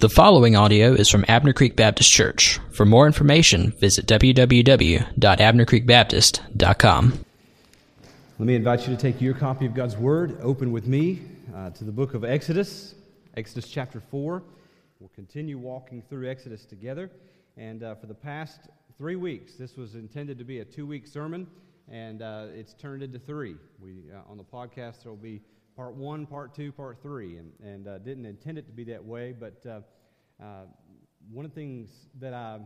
The following audio is from Abner Creek Baptist Church. For more information, visit www.abnercreekbaptist.com. Let me invite you to take your copy of God's Word, open with me uh, to the book of Exodus, Exodus chapter 4. We'll continue walking through Exodus together. And uh, for the past three weeks, this was intended to be a two week sermon, and uh, it's turned into three. We, uh, on the podcast, there will be part one, part two, part three, and, and uh, didn't intend it to be that way. But uh, uh, one of the things that I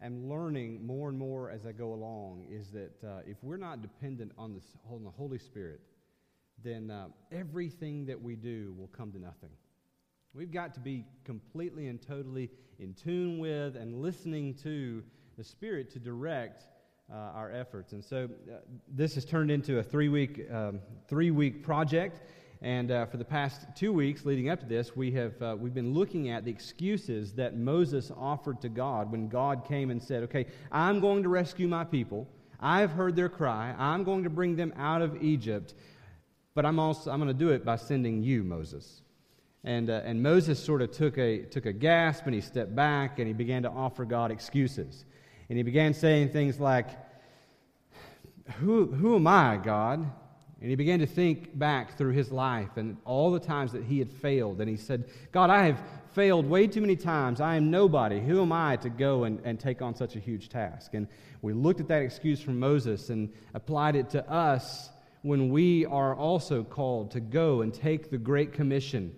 am learning more and more as I go along is that uh, if we're not dependent on, this, on the Holy Spirit, then uh, everything that we do will come to nothing. We've got to be completely and totally in tune with and listening to the Spirit to direct uh, our efforts. And so uh, this has turned into a three week, um, three week project. And uh, for the past two weeks leading up to this, we have, uh, we've been looking at the excuses that Moses offered to God when God came and said, Okay, I'm going to rescue my people. I've heard their cry. I'm going to bring them out of Egypt. But I'm also I'm going to do it by sending you, Moses. And, uh, and Moses sort of took a, took a gasp and he stepped back and he began to offer God excuses. And he began saying things like, Who, who am I, God? And he began to think back through his life and all the times that he had failed. And he said, God, I have failed way too many times. I am nobody. Who am I to go and, and take on such a huge task? And we looked at that excuse from Moses and applied it to us when we are also called to go and take the Great Commission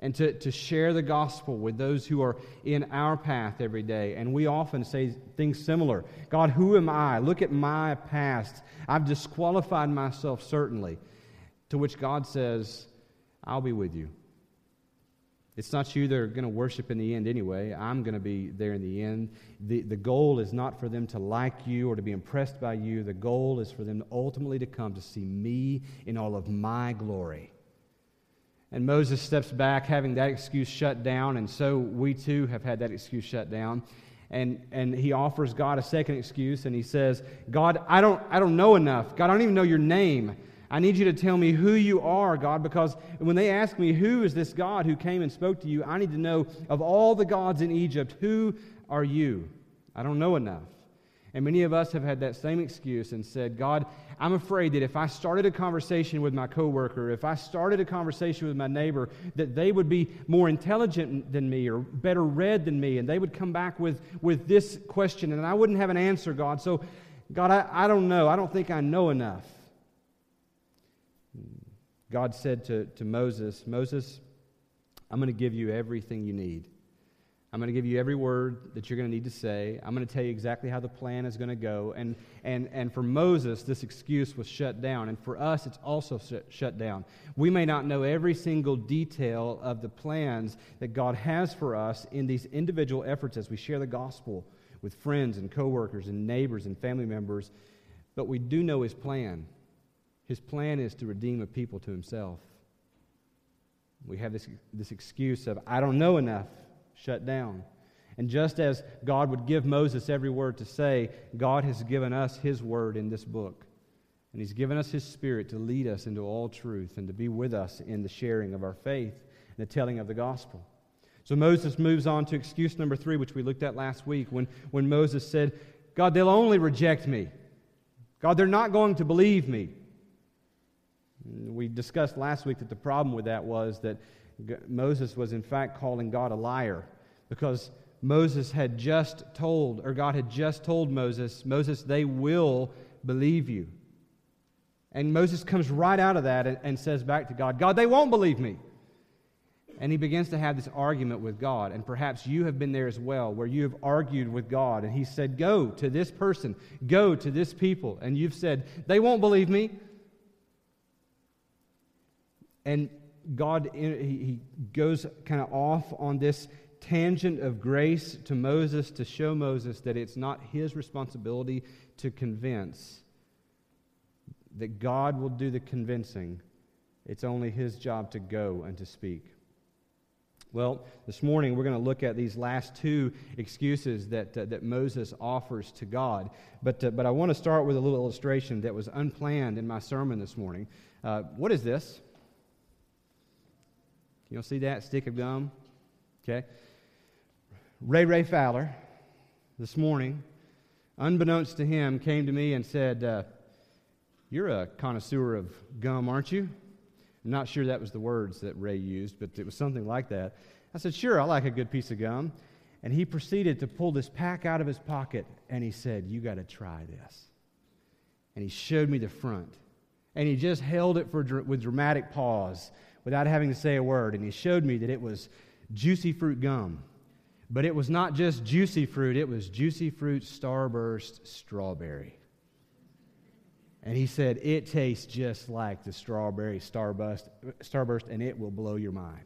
and to, to share the gospel with those who are in our path every day. And we often say things similar God, who am I? Look at my past. I've disqualified myself, certainly. To which God says, I'll be with you. It's not you that are going to worship in the end anyway. I'm going to be there in the end. The, the goal is not for them to like you or to be impressed by you. The goal is for them ultimately to come to see me in all of my glory. And Moses steps back, having that excuse shut down, and so we too have had that excuse shut down. And, and he offers God a second excuse, and he says, God, I don't, I don't know enough. God, I don't even know your name. I need you to tell me who you are, God, because when they ask me, Who is this God who came and spoke to you? I need to know of all the gods in Egypt, who are you? I don't know enough. And many of us have had that same excuse and said, God, I'm afraid that if I started a conversation with my coworker, if I started a conversation with my neighbor, that they would be more intelligent than me or better read than me, and they would come back with, with this question, and I wouldn't have an answer, God. So, God, I, I don't know. I don't think I know enough. God said to, to Moses, Moses, I'm going to give you everything you need. I'm going to give you every word that you're going to need to say. I'm going to tell you exactly how the plan is going to go. And, and, and for Moses, this excuse was shut down. And for us, it's also shut down. We may not know every single detail of the plans that God has for us in these individual efforts as we share the gospel with friends and coworkers and neighbors and family members, but we do know his plan. His plan is to redeem a people to himself. We have this, this excuse of, I don't know enough shut down. And just as God would give Moses every word to say, God has given us his word in this book. And he's given us his spirit to lead us into all truth and to be with us in the sharing of our faith and the telling of the gospel. So Moses moves on to excuse number three, which we looked at last week, when, when Moses said, God, they'll only reject me. God, they're not going to believe me. We discussed last week that the problem with that was that Moses was in fact calling God a liar because Moses had just told, or God had just told Moses, Moses, they will believe you. And Moses comes right out of that and, and says back to God, God, they won't believe me. And he begins to have this argument with God. And perhaps you have been there as well, where you have argued with God. And he said, Go to this person, go to this people. And you've said, They won't believe me. And God he goes kind of off on this tangent of grace to Moses to show Moses that it's not his responsibility to convince, that God will do the convincing. It's only his job to go and to speak. Well, this morning we're going to look at these last two excuses that, uh, that Moses offers to God. But, uh, but I want to start with a little illustration that was unplanned in my sermon this morning. Uh, what is this? You don't see that stick of gum? Okay. Ray Ray Fowler, this morning, unbeknownst to him, came to me and said, uh, You're a connoisseur of gum, aren't you? I'm not sure that was the words that Ray used, but it was something like that. I said, Sure, I like a good piece of gum. And he proceeded to pull this pack out of his pocket and he said, You got to try this. And he showed me the front. And he just held it for, with dramatic pause without having to say a word. And he showed me that it was juicy fruit gum. But it was not just juicy fruit, it was juicy fruit starburst strawberry. And he said, It tastes just like the strawberry starburst, starburst and it will blow your mind.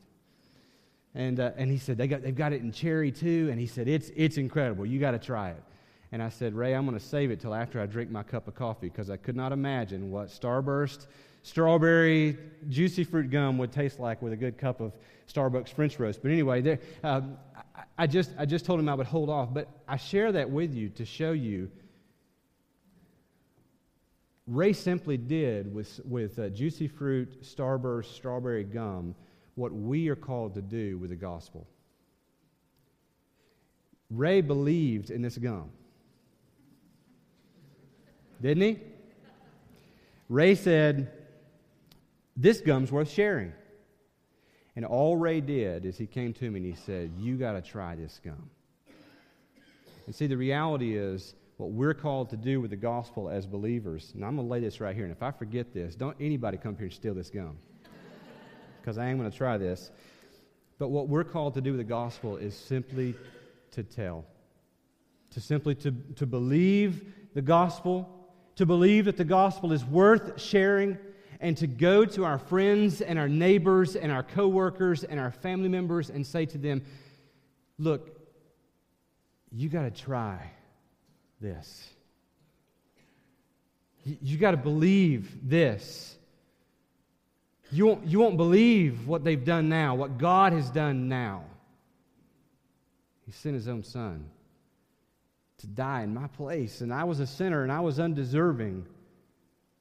And, uh, and he said, they got, They've got it in cherry too. And he said, It's, it's incredible. You got to try it. And I said, Ray, I'm going to save it till after I drink my cup of coffee because I could not imagine what Starburst strawberry juicy fruit gum would taste like with a good cup of Starbucks French roast. But anyway, there, um, I, just, I just told him I would hold off. But I share that with you to show you Ray simply did with, with uh, juicy fruit, starburst, strawberry gum what we are called to do with the gospel. Ray believed in this gum. Didn't he? Ray said, This gum's worth sharing. And all Ray did is he came to me and he said, You got to try this gum. And see, the reality is, what we're called to do with the gospel as believers, and I'm going to lay this right here, and if I forget this, don't anybody come here and steal this gum. Because I am going to try this. But what we're called to do with the gospel is simply to tell, to simply to, to believe the gospel, to believe that the gospel is worth sharing and to go to our friends and our neighbors and our coworkers and our family members and say to them, look, you got to try this. You, got to believe this. You won't, you won't believe what they've done now, what God has done now. He sent his own son to die in my place. And I was a sinner and I was undeserving.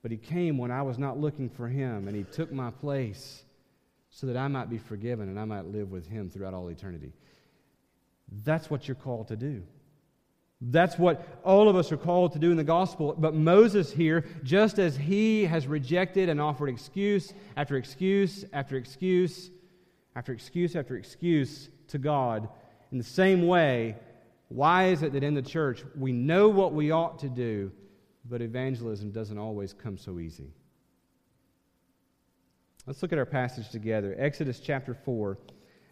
But he came when I was not looking for him, and he took my place so that I might be forgiven and I might live with him throughout all eternity. That's what you're called to do. That's what all of us are called to do in the gospel. But Moses here, just as he has rejected and offered excuse after excuse after excuse after excuse after excuse to God, in the same way, why is it that in the church we know what we ought to do, but evangelism doesn't always come so easy? Let's look at our passage together. Exodus chapter 4.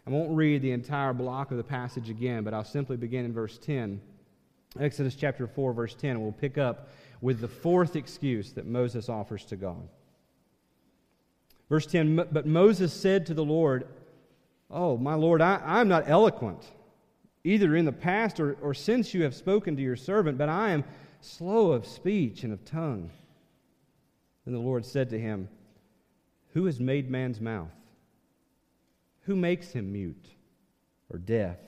I won't read the entire block of the passage again, but I'll simply begin in verse 10. Exodus chapter 4, verse 10, we'll pick up with the fourth excuse that Moses offers to God. Verse 10 But Moses said to the Lord, Oh, my Lord, I, I'm not eloquent either in the past or, or since you have spoken to your servant, but I am slow of speech and of tongue. Then the Lord said to him, Who has made man's mouth? Who makes him mute or deaf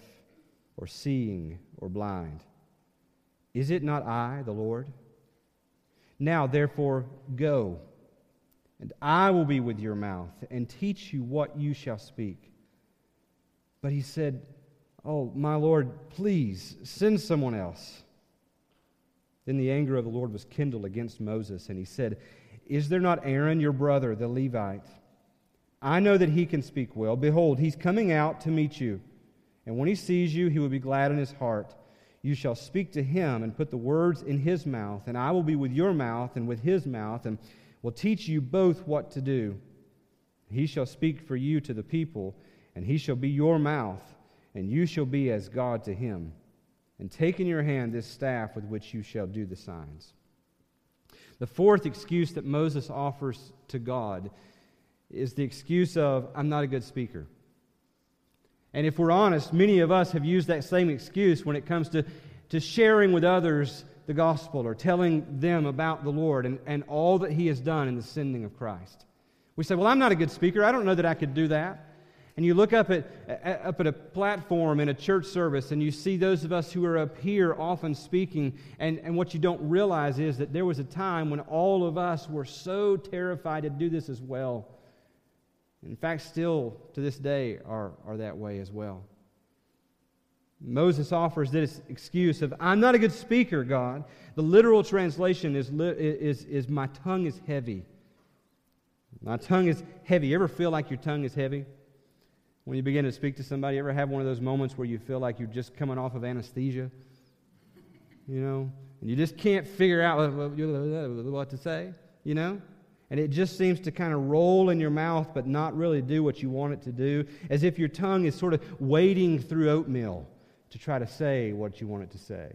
or seeing or blind? Is it not I, the Lord? Now, therefore, go, and I will be with your mouth and teach you what you shall speak. But he said, Oh, my Lord, please send someone else. Then the anger of the Lord was kindled against Moses, and he said, Is there not Aaron, your brother, the Levite? I know that he can speak well. Behold, he's coming out to meet you. And when he sees you, he will be glad in his heart. You shall speak to him and put the words in his mouth, and I will be with your mouth and with his mouth, and will teach you both what to do. He shall speak for you to the people, and he shall be your mouth and you shall be as God to him. And take in your hand this staff with which you shall do the signs. The fourth excuse that Moses offers to God is the excuse of, I'm not a good speaker. And if we're honest, many of us have used that same excuse when it comes to, to sharing with others the gospel or telling them about the Lord and, and all that He has done in the sending of Christ. We say, Well, I'm not a good speaker. I don't know that I could do that and you look up at, up at a platform in a church service and you see those of us who are up here often speaking, and, and what you don't realize is that there was a time when all of us were so terrified to do this as well. In fact, still to this day are, are that way as well. Moses offers this excuse of, I'm not a good speaker, God. The literal translation is, is, is my tongue is heavy. My tongue is heavy. You ever feel like your tongue is heavy? When you begin to speak to somebody, ever have one of those moments where you feel like you're just coming off of anesthesia? You know? And you just can't figure out what to say, you know? And it just seems to kind of roll in your mouth, but not really do what you want it to do, as if your tongue is sort of wading through oatmeal to try to say what you want it to say.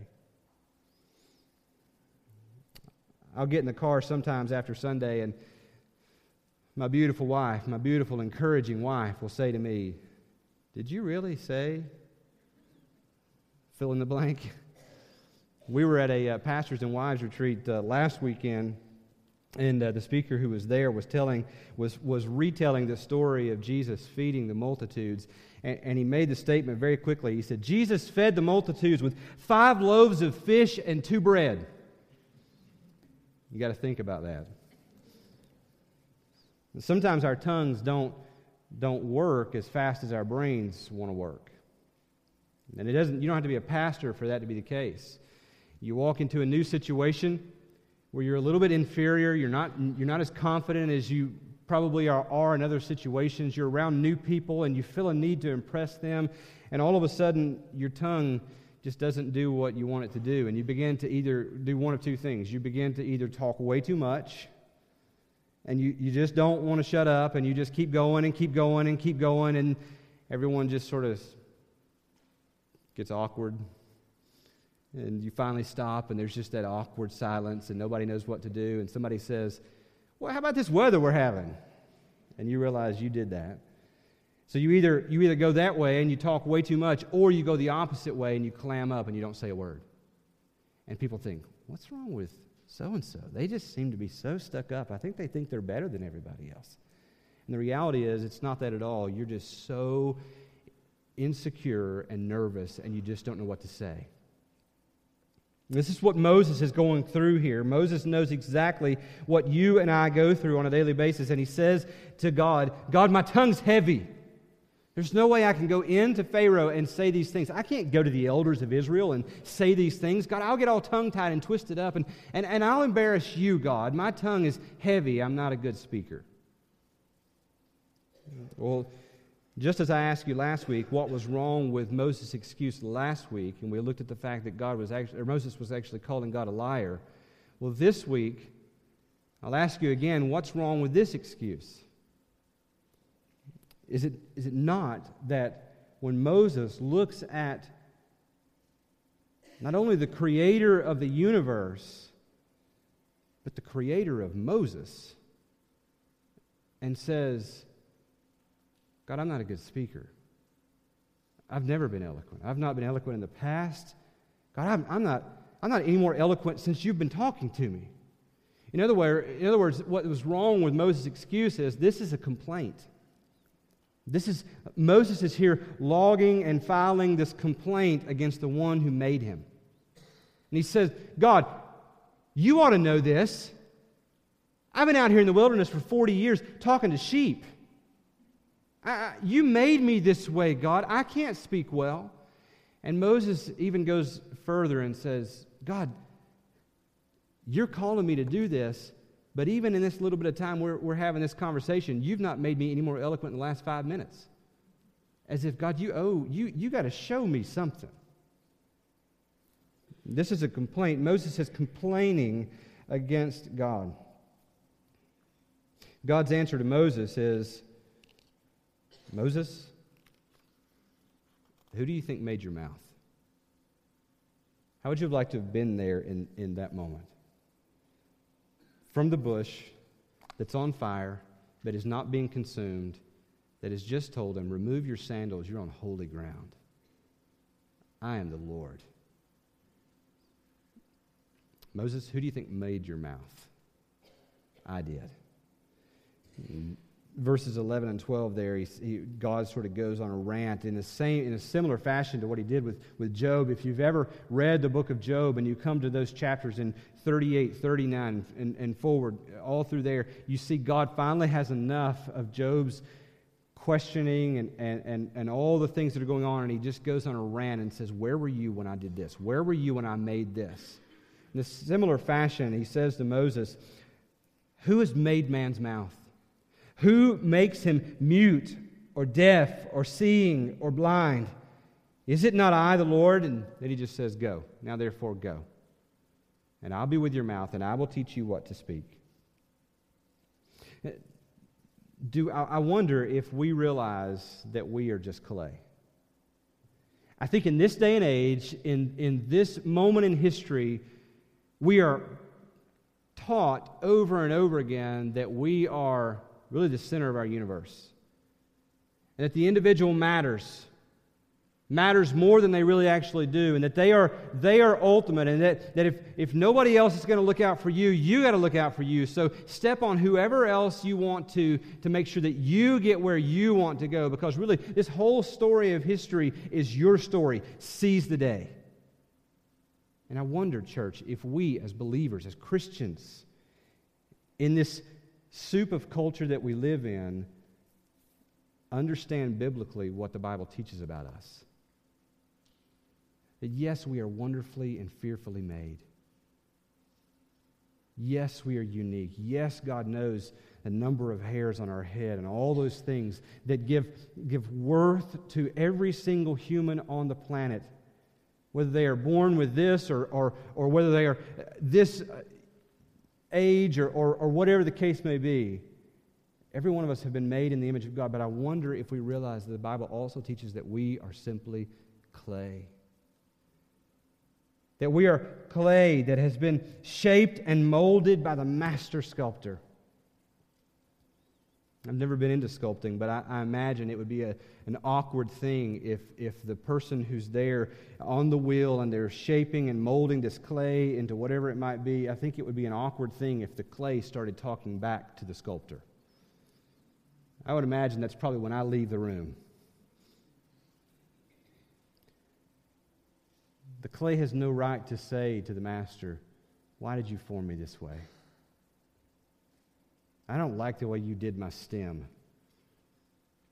I'll get in the car sometimes after Sunday, and my beautiful wife, my beautiful, encouraging wife, will say to me, Did you really say? Fill in the blank. We were at a uh, pastors and wives retreat uh, last weekend, and uh, the speaker who was there was telling was was retelling the story of Jesus feeding the multitudes, and, and he made the statement very quickly. He said, "Jesus fed the multitudes with five loaves of fish and two bread." You got to think about that. Sometimes our tongues don't, don't work as fast as our brains want to work. And it doesn't, you don't have to be a pastor for that to be the case. You walk into a new situation where you're a little bit inferior, you're not, you're not as confident as you probably are, are in other situations. You're around new people and you feel a need to impress them, and all of a sudden your tongue just doesn't do what you want it to do. And you begin to either do one of two things. You begin to either talk way too much and you, you just don't want to shut up and you just keep going and keep going and keep going and everyone just sort of gets awkward. And you finally stop and there's just that awkward silence and nobody knows what to do and somebody says well how about this weather we're having? And you realize you did that. So you either you either go that way and you talk way too much or you go the opposite way and you clam up and you don't say a word. And people think what's wrong with so and so. They just seem to be so stuck up. I think they think they're better than everybody else. And the reality is, it's not that at all. You're just so insecure and nervous, and you just don't know what to say. This is what Moses is going through here. Moses knows exactly what you and I go through on a daily basis, and he says to God, God, my tongue's heavy. There's no way I can go into Pharaoh and say these things. I can't go to the elders of Israel and say these things. God, I'll get all tongue tied and twisted up, and, and, and I'll embarrass you, God. My tongue is heavy. I'm not a good speaker. Well, just as I asked you last week, what was wrong with Moses' excuse last week, and we looked at the fact that God was actually, or Moses was actually calling God a liar. Well, this week, I'll ask you again, what's wrong with this excuse? Is it, is it not that when Moses looks at not only the creator of the universe, but the creator of Moses, and says, God, I'm not a good speaker. I've never been eloquent. I've not been eloquent in the past. God, I'm, I'm, not, I'm not any more eloquent since you've been talking to me. In other, words, in other words, what was wrong with Moses' excuse is this is a complaint. This is Moses is here logging and filing this complaint against the one who made him. And he says, God, you ought to know this. I've been out here in the wilderness for 40 years talking to sheep. I, you made me this way, God. I can't speak well. And Moses even goes further and says, God, you're calling me to do this, but even in this little bit of time we're, we're having this conversation, you've not made me any more eloquent in the last five minutes. As if, God, you owe, you, you got to show me something. This is a complaint. Moses is complaining against God. God's answer to Moses is Moses, who do you think made your mouth? How would you have liked to have been there in, in that moment? From the bush that's on fire, that is not being consumed, that has just told him, Remove your sandals, you're on holy ground. I am the Lord. Moses, who do you think made your mouth? I did verses 11 and 12 there, he, he, God sort of goes on a rant in, the same, in a similar fashion to what he did with, with Job. If you've ever read the book of Job and you come to those chapters in 38, 39, and, and forward, all through there, you see God finally has enough of Job's questioning and, and, and, and all the things that are going on, and he just goes on a rant and says, Where were you when I did this? Where were you when I made this? In a similar fashion, he says to Moses, Who has made man's mouth? Who makes him mute or deaf or seeing or blind? Is it not I, the Lord? And then he just says, Go. Now therefore, go. And I'll be with your mouth, and I will teach you what to speak. Do, I wonder if we realize that we are just clay. I think in this day and age, in, in this moment in history, we are taught over and over again that we are really the center of our universe. And that the individual matters, matters more than they really actually do, and that they are, they are ultimate, and that, that if, if nobody else is going to look out for you, you got to look out for you. So step on whoever else you want to to make sure that you get where you want to go, because really, this whole story of history is your story. Seize the day. And I wonder, church, if we as believers, as Christians, in this soup of culture that we live in, understand biblically what the Bible teaches about us. That yes, we are wonderfully and fearfully made. Yes, we are unique. Yes, God knows the number of hairs on our head and all those things that give, give worth to every single human on the planet whether they are born with this or, or, or whether they are this age or, or, or whatever the case may be. Every one of us have been made in the image of God, but I wonder if we realize that the Bible also teaches that we are simply clay. That we are clay that has been shaped and molded by the master sculptor. I've never been into sculpting, but I, I imagine it would be a, an awkward thing if, if the person who's there on the wheel and they're shaping and molding this clay into whatever it might be, I think it would be an awkward thing if the clay started talking back to the sculptor. I would imagine that's probably when I leave the room. The clay has no right to say to the master, Why did you form me this way? I don't like the way you did my stem.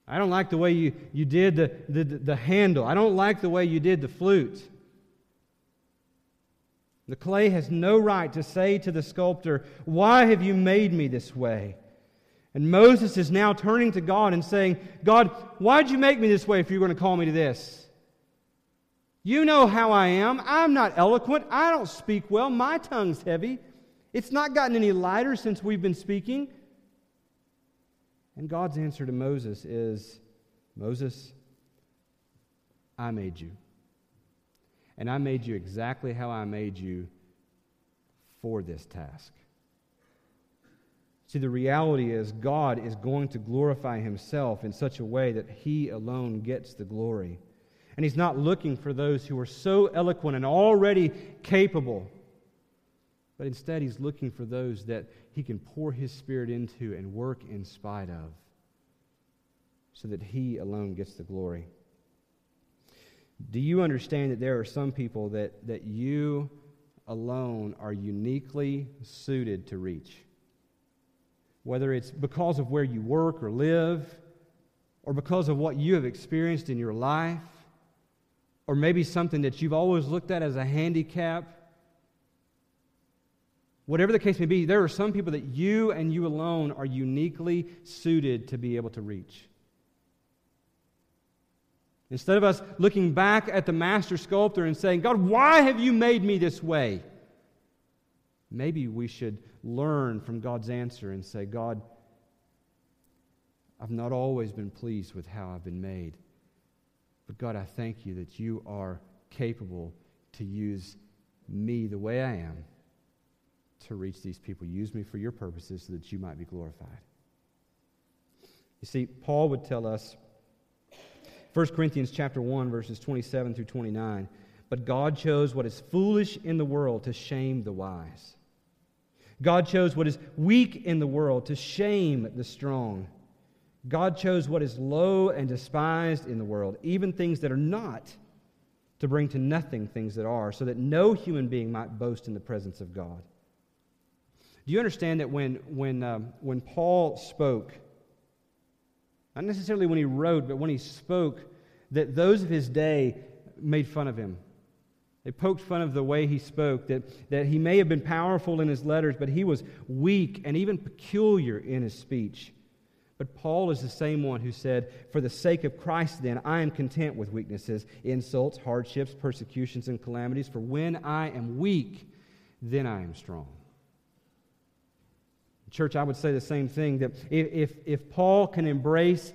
I don't like the way you, you did the, the, the handle. I don't like the way you did the flute. The clay has no right to say to the sculptor, Why have you made me this way? And Moses is now turning to God and saying, God, why'd you make me this way if you're going to call me to this? You know how I am. I'm not eloquent. I don't speak well. My tongue's heavy. It's not gotten any lighter since we've been speaking. And God's answer to Moses is Moses, I made you. And I made you exactly how I made you for this task. See, the reality is God is going to glorify himself in such a way that he alone gets the glory. And he's not looking for those who are so eloquent and already capable but instead, he's looking for those that he can pour his spirit into and work in spite of so that he alone gets the glory. Do you understand that there are some people that, that you alone are uniquely suited to reach? Whether it's because of where you work or live, or because of what you have experienced in your life, or maybe something that you've always looked at as a handicap Whatever the case may be, there are some people that you and you alone are uniquely suited to be able to reach. Instead of us looking back at the master sculptor and saying, God, why have you made me this way? Maybe we should learn from God's answer and say, God, I've not always been pleased with how I've been made. But God, I thank you that you are capable to use me the way I am to reach these people. Use me for your purposes so that you might be glorified. You see, Paul would tell us, 1 Corinthians chapter 1, verses 27 through 29, but God chose what is foolish in the world to shame the wise. God chose what is weak in the world to shame the strong. God chose what is low and despised in the world, even things that are not, to bring to nothing things that are, so that no human being might boast in the presence of God. Do you understand that when, when, um, when Paul spoke, not necessarily when he wrote, but when he spoke, that those of his day made fun of him. They poked fun of the way he spoke, that, that he may have been powerful in his letters, but he was weak and even peculiar in his speech. But Paul is the same one who said, For the sake of Christ, then, I am content with weaknesses, insults, hardships, persecutions, and calamities, for when I am weak, then I am strong. Church, I would say the same thing that if, if, Paul can embrace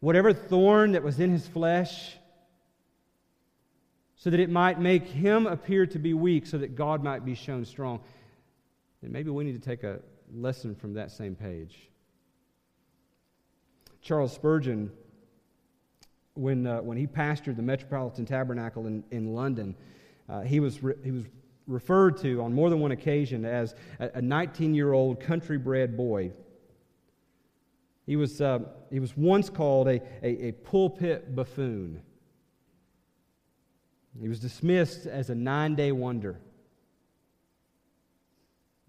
whatever thorn that was in his flesh, so that it might make him appear to be weak, so that God might be shown strong, then maybe we need to take a lesson from that same page. Charles Spurgeon, when, uh, when he pastored the Metropolitan Tabernacle in, in London, uh, he, was re- he was referred to on more than one occasion as a 19 year old country bred boy. He was, uh, he was once called a, a, a pulpit buffoon. He was dismissed as a nine day wonder.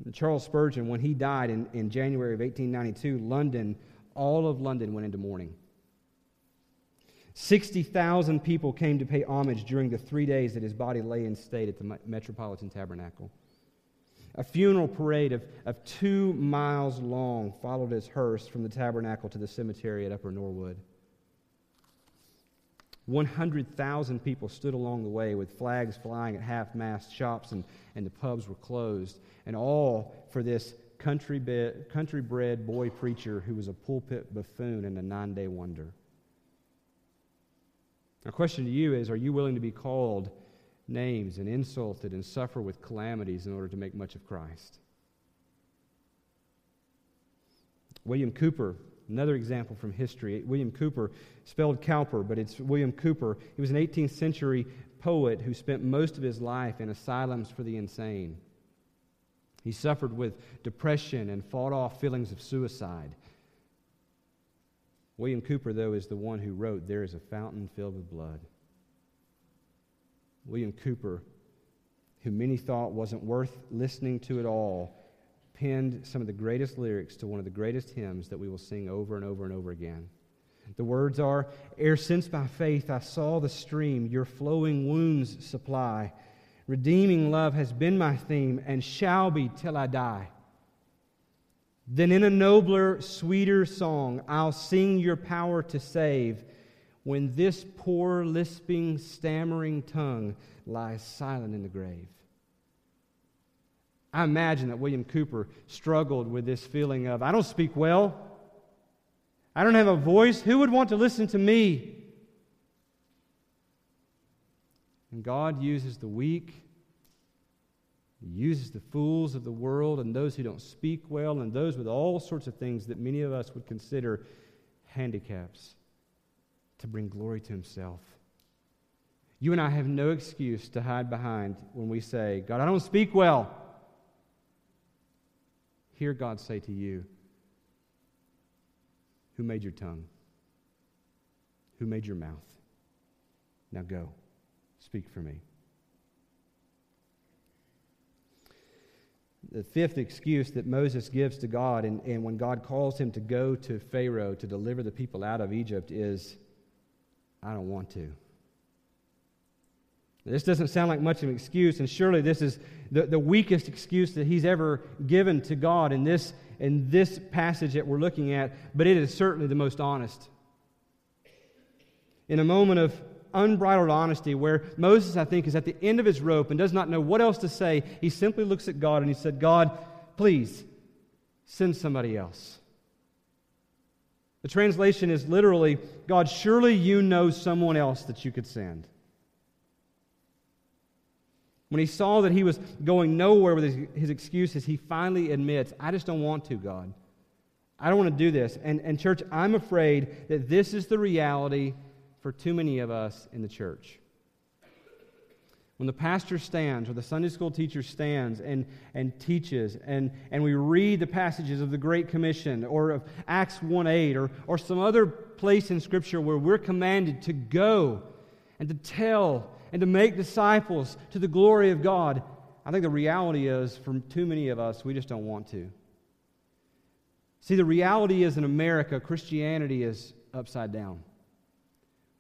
And Charles Spurgeon, when he died in, in January of 1892, London, all of London went into mourning. 60,000 people came to pay homage during the three days that his body lay in state at the Metropolitan Tabernacle. A funeral parade of, of two miles long followed his hearse from the tabernacle to the cemetery at Upper Norwood. 100,000 people stood along the way with flags flying at half mast. Shops and, and the pubs were closed, and all for this country, country bred boy preacher who was a pulpit buffoon and a nine day wonder. My question to you is Are you willing to be called names and insulted and suffer with calamities in order to make much of Christ? William Cooper, another example from history. William Cooper, spelled Cowper, but it's William Cooper. He was an 18th century poet who spent most of his life in asylums for the insane. He suffered with depression and fought off feelings of suicide. William Cooper, though, is the one who wrote, There is a fountain filled with blood. William Cooper, who many thought wasn't worth listening to at all, penned some of the greatest lyrics to one of the greatest hymns that we will sing over and over and over again. The words are Ere since by faith I saw the stream, your flowing wounds supply. Redeeming love has been my theme and shall be till I die. Then in a nobler, sweeter song, I'll sing your power to save when this poor, lisping, stammering tongue lies silent in the grave. I imagine that William Cooper struggled with this feeling of, I don't speak well. I don't have a voice. Who would want to listen to me? And God uses the weak he uses the fools of the world and those who don't speak well and those with all sorts of things that many of us would consider handicaps to bring glory to himself. You and I have no excuse to hide behind when we say, God, I don't speak well. Hear God say to you, Who made your tongue? Who made your mouth? Now go, speak for me. The fifth excuse that Moses gives to God, and, and when God calls him to go to Pharaoh to deliver the people out of Egypt, is, I don't want to. This doesn't sound like much of an excuse, and surely this is the, the weakest excuse that he's ever given to God in this, in this passage that we're looking at, but it is certainly the most honest. In a moment of unbridled honesty where Moses, I think, is at the end of his rope and does not know what else to say. He simply looks at God and he said, God, please send somebody else. The translation is literally, God, surely you know someone else that you could send. When he saw that he was going nowhere with his, his, excuses, he finally admits, I just don't want to, God. I don't want to do this. And, and, church, I'm afraid that this is the reality for too many of us in the church. When the pastor stands or the Sunday school teacher stands and, and teaches, and, and we read the passages of the Great Commission or of Acts 1 8 or, or some other place in Scripture where we're commanded to go and to tell and to make disciples to the glory of God, I think the reality is for too many of us, we just don't want to. See, the reality is in America, Christianity is upside down.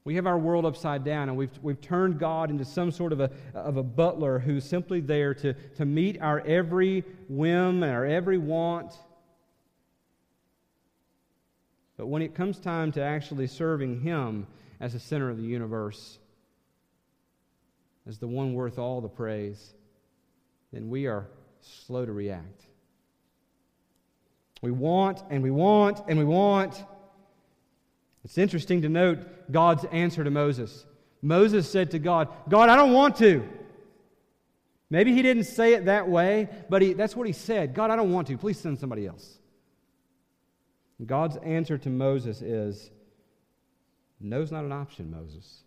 We have our world upside down, and we've, we've turned God into some sort of a, of a butler who's simply there to, to meet our every whim and our every want. But when it comes time to actually serving Him as the center of the universe, as the one worth all the praise, then we are slow to react. We want and we want and we want. It's interesting to note God's answer to Moses. Moses said to God, God, I don't want to. Maybe he didn't say it that way, but he, that's what he said. God, I don't want to. Please send somebody else. God's answer to Moses is no's not an option, Moses.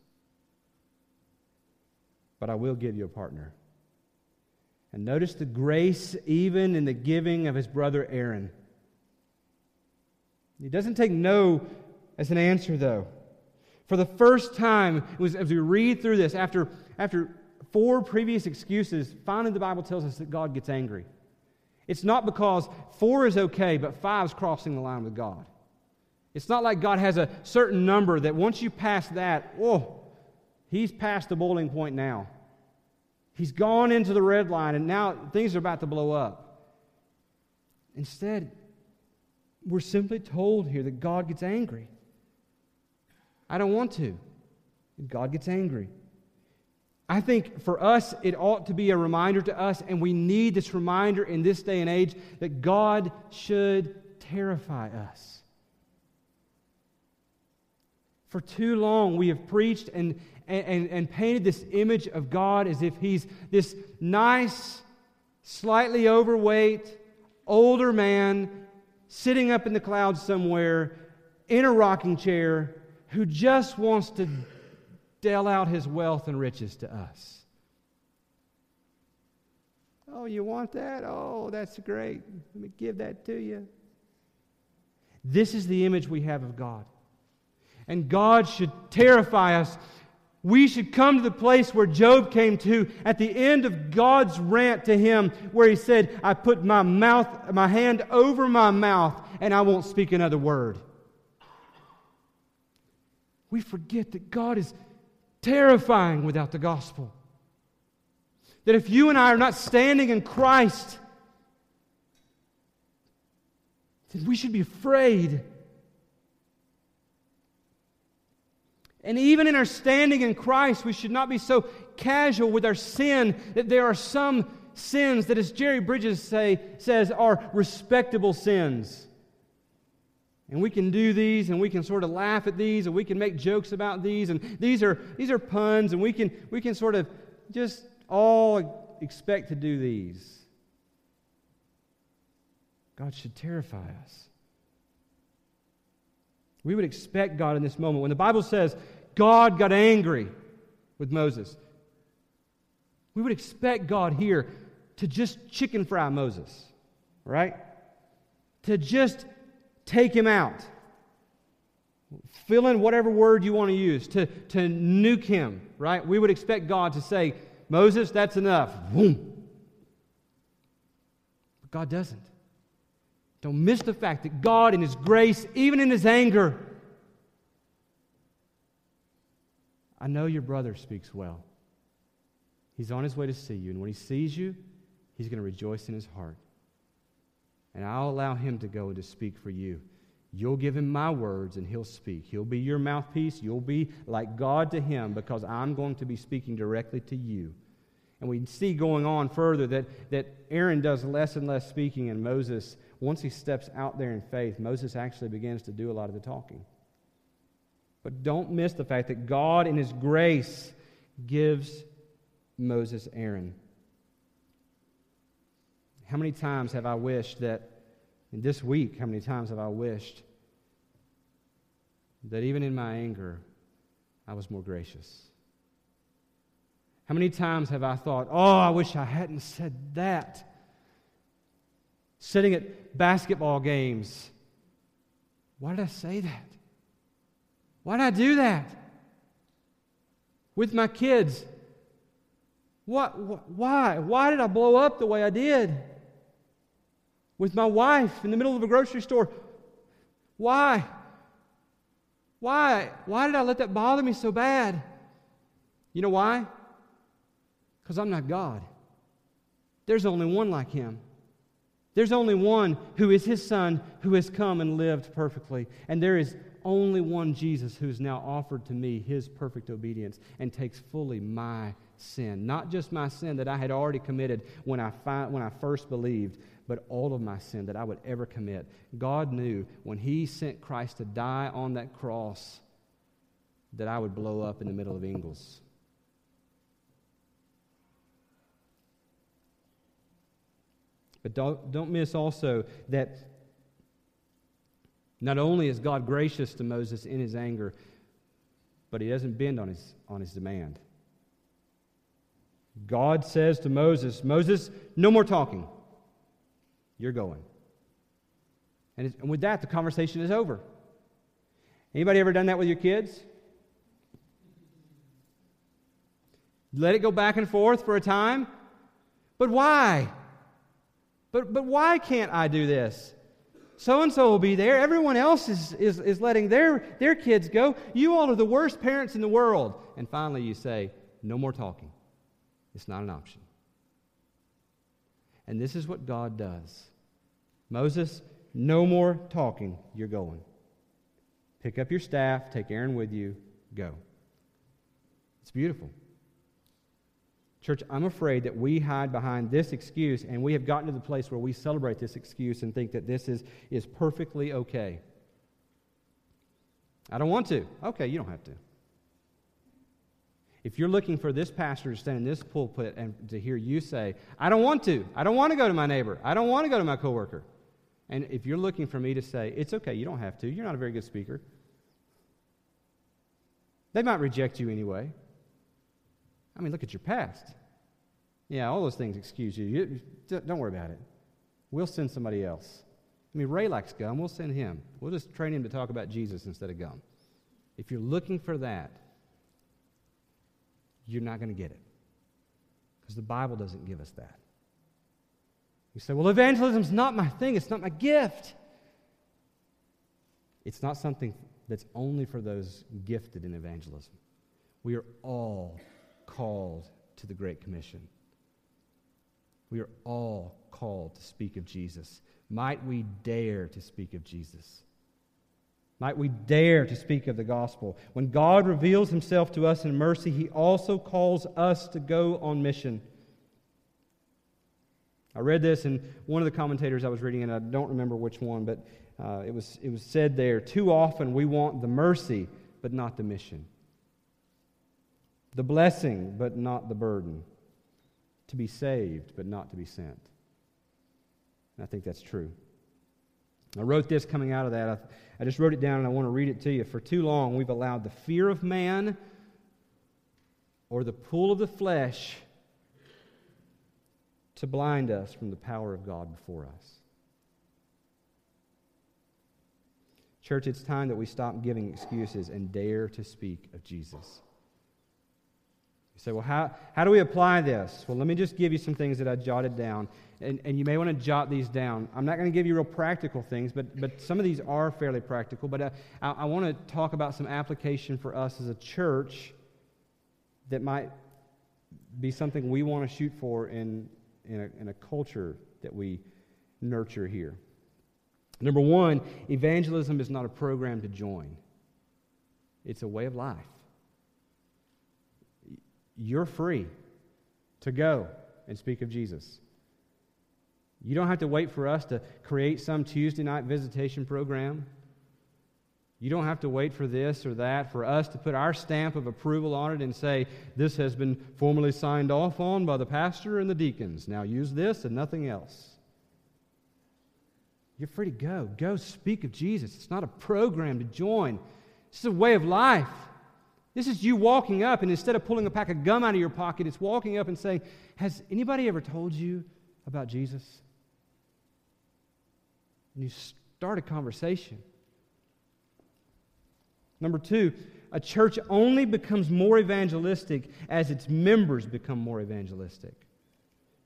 But I will give you a partner. And notice the grace even in the giving of his brother Aaron. He doesn't take no as an answer, though. For the first time, was, as we read through this, after, after four previous excuses, finally the Bible tells us that God gets angry. It's not because four is okay, but five is crossing the line with God. It's not like God has a certain number that once you pass that, oh, he's past the boiling point now. He's gone into the red line, and now things are about to blow up. Instead, we're simply told here that God gets angry. I don't want to. God gets angry. I think for us, it ought to be a reminder to us, and we need this reminder in this day and age that God should terrify us. For too long, we have preached and, and, and painted this image of God as if He's this nice, slightly overweight, older man sitting up in the clouds somewhere in a rocking chair who just wants to deal out his wealth and riches to us. Oh, you want that? Oh, that's great. Let me give that to you. This is the image we have of God. And God should terrify us. We should come to the place where Job came to at the end of God's rant to him, where he said, I put my mouth, my hand over my mouth, and I won't speak another word. We forget that God is terrifying without the gospel. That if you and I are not standing in Christ, then we should be afraid. And even in our standing in Christ, we should not be so casual with our sin that there are some sins that, as Jerry Bridges say, says, are respectable sins. And we can do these and we can sort of laugh at these and we can make jokes about these and these are these are puns and we can we can sort of just all expect to do these. God should terrify us. We would expect God in this moment. When the Bible says God got angry with Moses, we would expect God here to just chicken fry Moses, right? To just take him out. Fill in whatever word you want to use to, to nuke him, right? We would expect God to say, Moses, that's enough. Boom. But God doesn't. Don't miss the fact that God, in His grace, even in His anger, I know your brother speaks well. He's on his way to see you, and when he sees you, he's going to rejoice in his heart and I'll allow him to go and to speak for you. You'll give him my words and he'll speak. He'll be your mouthpiece. You'll be like God to him because I'm going to be speaking directly to you. And we see going on further that, that Aaron does less and less speaking, and Moses, once he steps out there in faith, Moses actually begins to do a lot of the talking. But don't miss the fact that God, in his grace, gives Moses Aaron. How many times have I wished that, in this week, how many times have I wished that even in my anger, I was more gracious? How many times have I thought, oh, I wish I hadn't said that? Sitting at basketball games, why did I say that? Why did I do that? With my kids, what, why? Why did I blow up the way I did? With my wife in the middle of a grocery store. Why? Why? Why did I let that bother me so bad? You know why? Because I'm not God. There's only one like him. There's only one who is his son who has come and lived perfectly. And there is only one Jesus who's now offered to me his perfect obedience and takes fully my sin. Not just my sin that I had already committed when I, fi- when I first believed, but all of my sin that I would ever commit. God knew when he sent Christ to die on that cross that I would blow up in the middle of Ingles. But don't, don't miss also that not only is God gracious to Moses in his anger, but he doesn't bend on his, on his demand. God says to Moses, Moses, no more talking. You're going. And, and with that, the conversation is over. Anybody ever done that with your kids? Let it go back and forth for a time? But why? But, but why can't I do this? So and so will be there. Everyone else is, is, is letting their, their kids go. You all are the worst parents in the world. And finally, you say, No more talking. It's not an option. And this is what God does Moses, no more talking. You're going. Pick up your staff, take Aaron with you, go. It's beautiful. Church, I'm afraid that we hide behind this excuse, and we have gotten to the place where we celebrate this excuse and think that this is, is perfectly okay. I don't want to. Okay, you don't have to. If you're looking for this pastor to stand in this pulpit and to hear you say, I don't want to, I don't want to go to my neighbor, I don't want to go to my coworker, and if you're looking for me to say, it's okay, you don't have to, you're not a very good speaker, they might reject you anyway. I mean, look at your past. Yeah, all those things excuse you. you don't worry about it. We'll send somebody else. I mean, Ray likes gum. We'll send him. We'll just train him to talk about Jesus instead of gum. If you're looking for that, you're not going to get it. Because the Bible doesn't give us that. You say, well, evangelism's not my thing, it's not my gift. It's not something that's only for those gifted in evangelism. We are all called to the Great Commission. We are all called to speak of Jesus. Might we dare to speak of Jesus? Might we dare to speak of the gospel? When God reveals himself to us in mercy, he also calls us to go on mission. I read this in one of the commentators I was reading, and I don't remember which one, but uh, it, was, it was said there too often we want the mercy, but not the mission the blessing, but not the burden, to be saved, but not to be sent. And I think that's true. I wrote this coming out of that. I, I just wrote it down and I want to read it to you. For too long, we've allowed the fear of man or the pull of the flesh to blind us from the power of God before us. Church, it's time that we stop giving excuses and dare to speak of Jesus. You say, well, how, how do we apply this? Well, let me just give you some things that I jotted down. And, and you may want to jot these down. I'm not going to give you real practical things, but, but some of these are fairly practical. But uh, I, I want to talk about some application for us as a church that might be something we want to shoot for in, in, a, a culture that we nurture here. Number one, evangelism is not a program to join, it's a way of life you're free to go and speak of Jesus. You don't have to wait for us to create some Tuesday night visitation program. You don't have to wait for this or that, for us to put our stamp of approval on it and say, this has been formally signed off on by the pastor and the deacons. Now use this and nothing else. You're free to go. Go speak of Jesus. It's not a program to join, it's a way of life. This is you walking up, and instead of pulling a pack of gum out of your pocket, it's walking up and saying, Has anybody ever told you about Jesus? And you start a conversation. Number two, a church only becomes more evangelistic as its members become more evangelistic.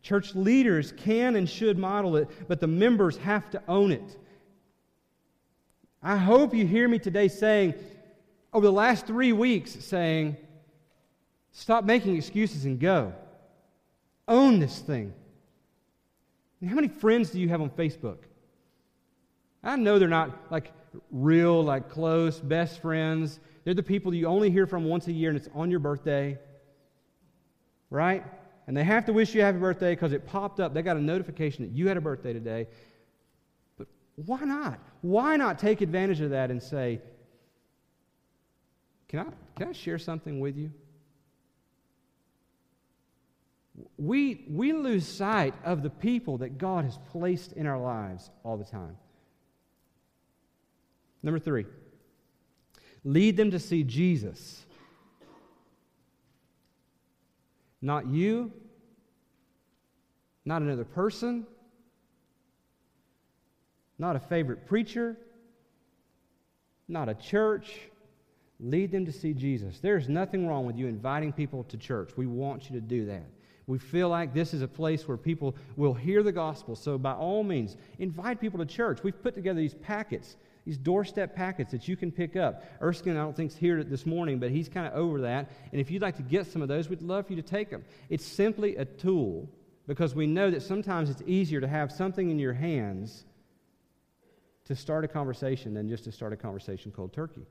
Church leaders can and should model it, but the members have to own it. I hope you hear me today saying, over the last three weeks saying, Stop making excuses and go. Own this thing. How many friends do you have on Facebook? I know they're not like real, like close, best friends. They're the people you only hear from once a year and it's on your birthday. Right? And they have to wish you happy birthday because it popped up. They got a notification that you had a birthday today. But why not? Why not take advantage of that and say, Can I, can I share something with you? We, we lose sight of the people that God has placed in our lives all the time. Number three, lead them to see Jesus. Not you, not another person, not a favorite preacher, not a church. Lead them to see Jesus. There's nothing wrong with you inviting people to church. We want you to do that. We feel like this is a place where people will hear the gospel. So, by all means, invite people to church. We've put together these packets, these doorstep packets that you can pick up. Erskine, I don't think, is here this morning, but he's kind of over that. And if you'd like to get some of those, we'd love for you to take them. It's simply a tool because we know that sometimes it's easier to have something in your hands to start a conversation than just to start a conversation cold turkey.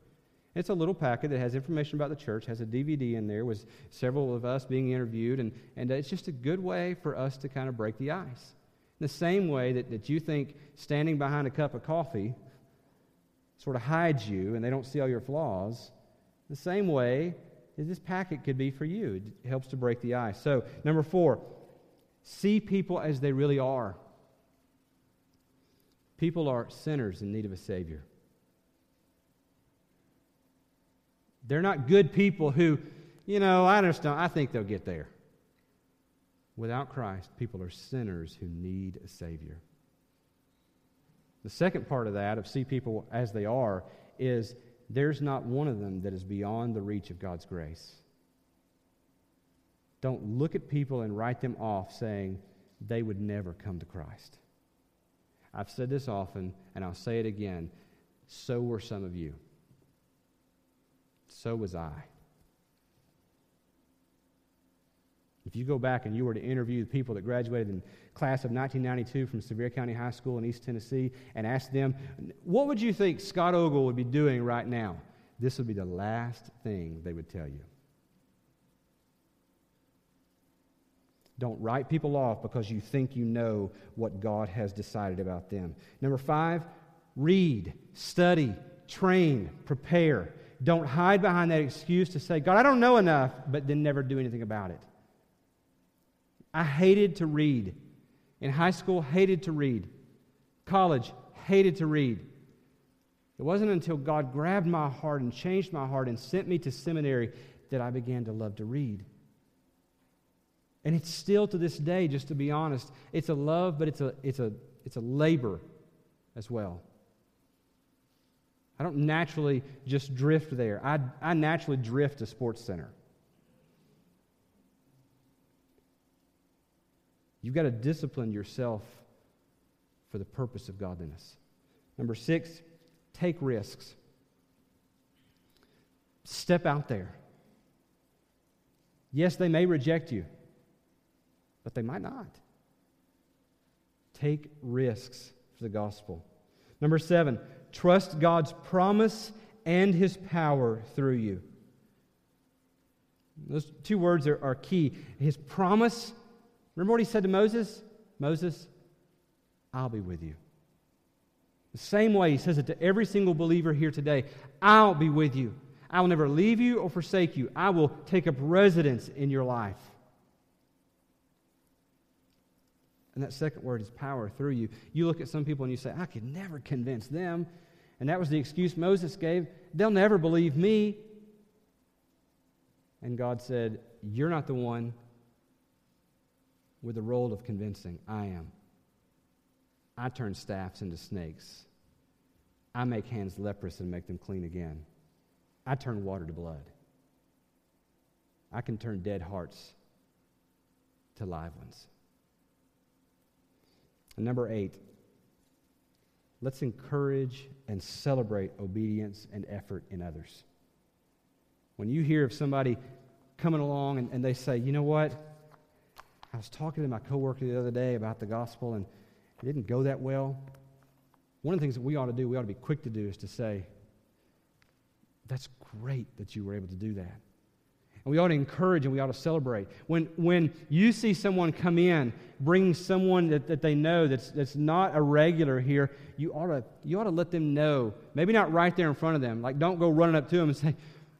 It's a little packet that has information about the church, has a DVD in there with several of us being interviewed, and, and it's just a good way for us to kind of break the ice. In the same way that, that you think standing behind a cup of coffee sort of hides you and they don't see all your flaws, the same way as this packet could be for you. It helps to break the ice. So, number four, see people as they really are. People are sinners in need of a Savior. They're not good people who, you know, I understand, I think they'll get there. Without Christ, people are sinners who need a Savior. The second part of that, of see people as they are, is there's not one of them that is beyond the reach of God's grace. Don't look at people and write them off saying they would never come to Christ. I've said this often, and I'll say it again. So were some of you. So was I. If you go back and you were to interview the people that graduated in class of 1992 from Sevier County High School in East Tennessee and ask them, what would you think Scott Ogle would be doing right now? This would be the last thing they would tell you. Don't write people off because you think you know what God has decided about them. Number five, read, study, train, prepare. Don't hide behind that excuse to say, God, I don't know enough, but then never do anything about it. I hated to read. In high school, hated to read. College, hated to read. It wasn't until God grabbed my heart and changed my heart and sent me to seminary that I began to love to read. And it's still to this day, just to be honest, it's a love, but it's a, it's a, it's a labor as well. I don't naturally just drift there. I, I naturally drift to Sports Center. You've got to discipline yourself for the purpose of godliness. Number six, take risks. Step out there. Yes, they may reject you, but they might not. Take risks for the gospel. Number seven, Trust God's promise and his power through you. Those two words are, are key. His promise, remember what he said to Moses? Moses, I'll be with you. The same way he says it to every single believer here today I'll be with you. I will never leave you or forsake you. I will take up residence in your life. And that second word is power through you. You look at some people and you say, I could never convince them. And that was the excuse Moses gave. They'll never believe me. And God said, You're not the one with the role of convincing. I am. I turn staffs into snakes. I make hands leprous and make them clean again. I turn water to blood. I can turn dead hearts to live ones. And number eight, let's encourage and celebrate obedience and effort in others. when you hear of somebody coming along and, and they say, you know what? I was talking to my coworker the other day about the gospel and it didn't go that well. One of the things that we ought to do, we ought to be quick to do, is to say, That's great that you were able to do that. And we ought to encourage and we ought to celebrate. When, when you see someone come in, bringing someone that, that they know that's, that's not a regular here, you ought, to, you ought to let them know. Maybe not right there in front of them. Like, don't go running up to them and say,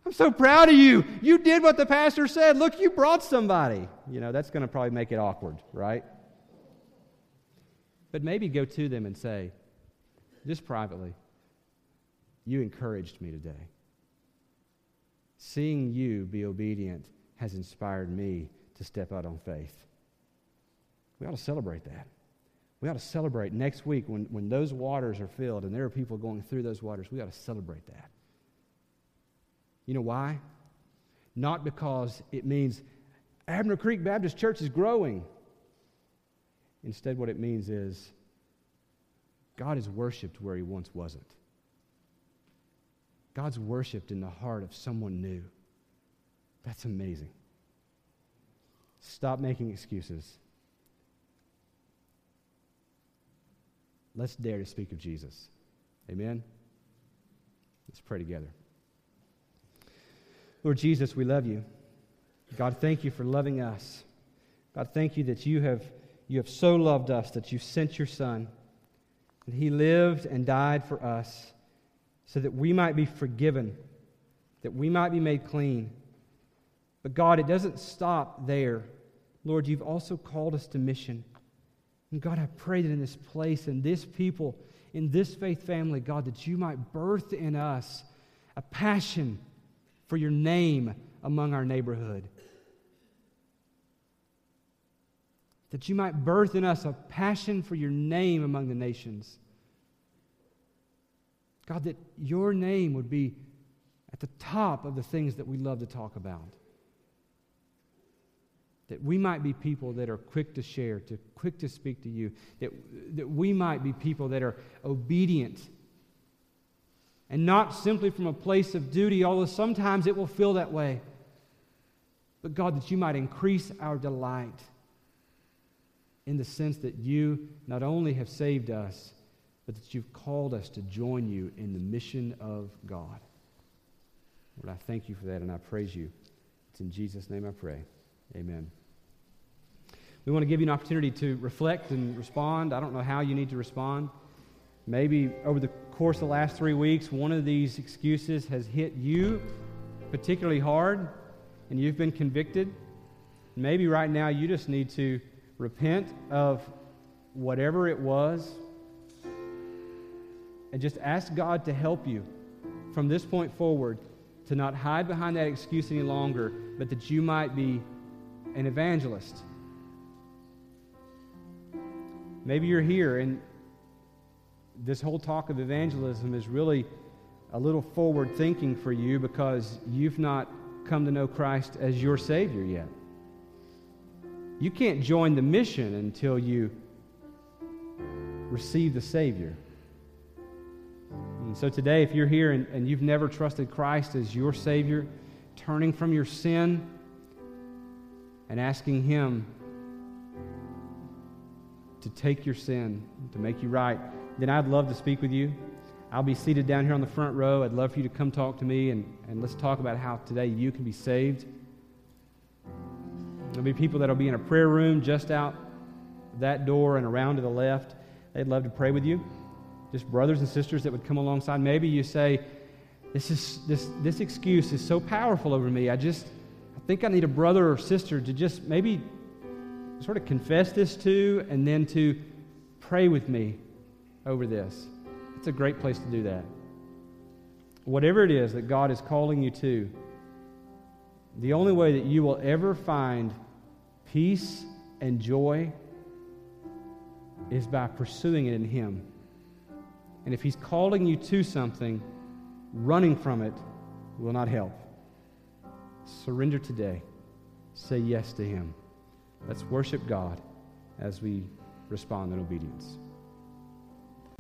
I'm so proud of you. You did what the pastor said. Look, you brought somebody. You know, that's going to probably make it awkward, right? But maybe go to them and say, just privately, you encouraged me today. Seeing you be obedient has inspired me to step out on faith. We ought to celebrate that. We ought to celebrate next week when, when those waters are filled and there are people going through those waters. We ought to celebrate that. You know why? Not because it means Abner Creek Baptist Church is growing. Instead, what it means is God is worshiped where he once wasn't. God's worshiped in the heart of someone new. That's amazing. Stop making excuses. Let's dare to speak of Jesus. Amen? Let's pray together. Lord Jesus, we love you. God, thank you for loving us. God, thank you that you have, you have so loved us that you sent your Son, and he lived and died for us so that we might be forgiven, that we might be made clean. But God, it doesn't stop there. Lord, you've also called us to mission. And God, I pray that in this place, in this people, in this faith family, God, that you might birth in us a passion for your name among our neighborhood. That you might birth in us a passion for your name among the nations. God, that your name would be at the top of the things that we love to talk about. That we might be people that are quick to share, to quick to speak to you. That, that we might be people that are obedient and not simply from a place of duty, although sometimes it will feel that way. But God, that you might increase our delight in the sense that you not only have saved us, but that you've called us to join you in the mission of God. Lord, I thank you for that and I praise you. It's in Jesus' name I pray. Amen. We want to give you an opportunity to reflect and respond. I don't know how you need to respond. Maybe over the course the last three weeks, one of these excuses has hit you particularly hard and you've been convicted. Maybe right now you just need to repent of whatever it was and just ask God to help you from this point forward to not hide behind that excuse any longer, but that you might be an evangelist. Maybe you're here and this whole talk of evangelism is really a little forward thinking for you because you've not come to know Christ as your Savior yet. You can't join the mission until you receive the Savior. And so today, if you're here and, and you've never trusted Christ as your Savior, turning from your sin and asking Him to take your sin, to make you right, then I'd love to speak with you. I'll be seated down here on the front row. I'd love for you to come talk to me and, and let's talk about how today you can be saved. There'll be people that'll be in a prayer room just out that door and around to the left. They'd love to pray with you just brothers and sisters that would come alongside. Maybe you say, this, is, this, this excuse is so powerful over me. I just, I think I need a brother or sister to just maybe sort of confess this to and then to pray with me over this. It's a great place to do that. Whatever it is that God is calling you to, the only way that you will ever find peace and joy is by pursuing it in Him. And if He's calling you to something, running from it will not help. Surrender today. Say yes to Him. Let's worship God as we respond in obedience.